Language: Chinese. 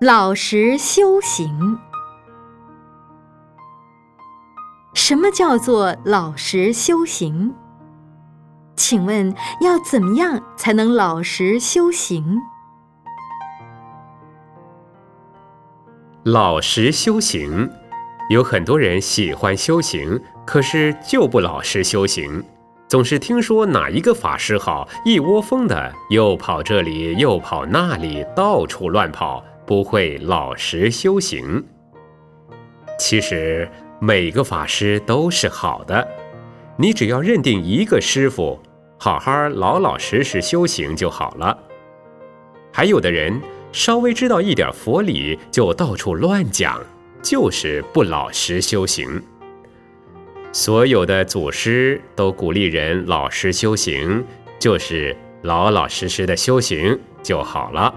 老实修行。什么叫做老实修行？请问要怎么样才能老实修行？老实修行，有很多人喜欢修行，可是就不老实修行，总是听说哪一个法师好，一窝蜂的又跑这里又跑那里，到处乱跑，不会老实修行。其实每个法师都是好的，你只要认定一个师傅，好好老老实实修行就好了。还有的人。稍微知道一点佛理，就到处乱讲，就是不老实修行。所有的祖师都鼓励人老实修行，就是老老实实的修行就好了。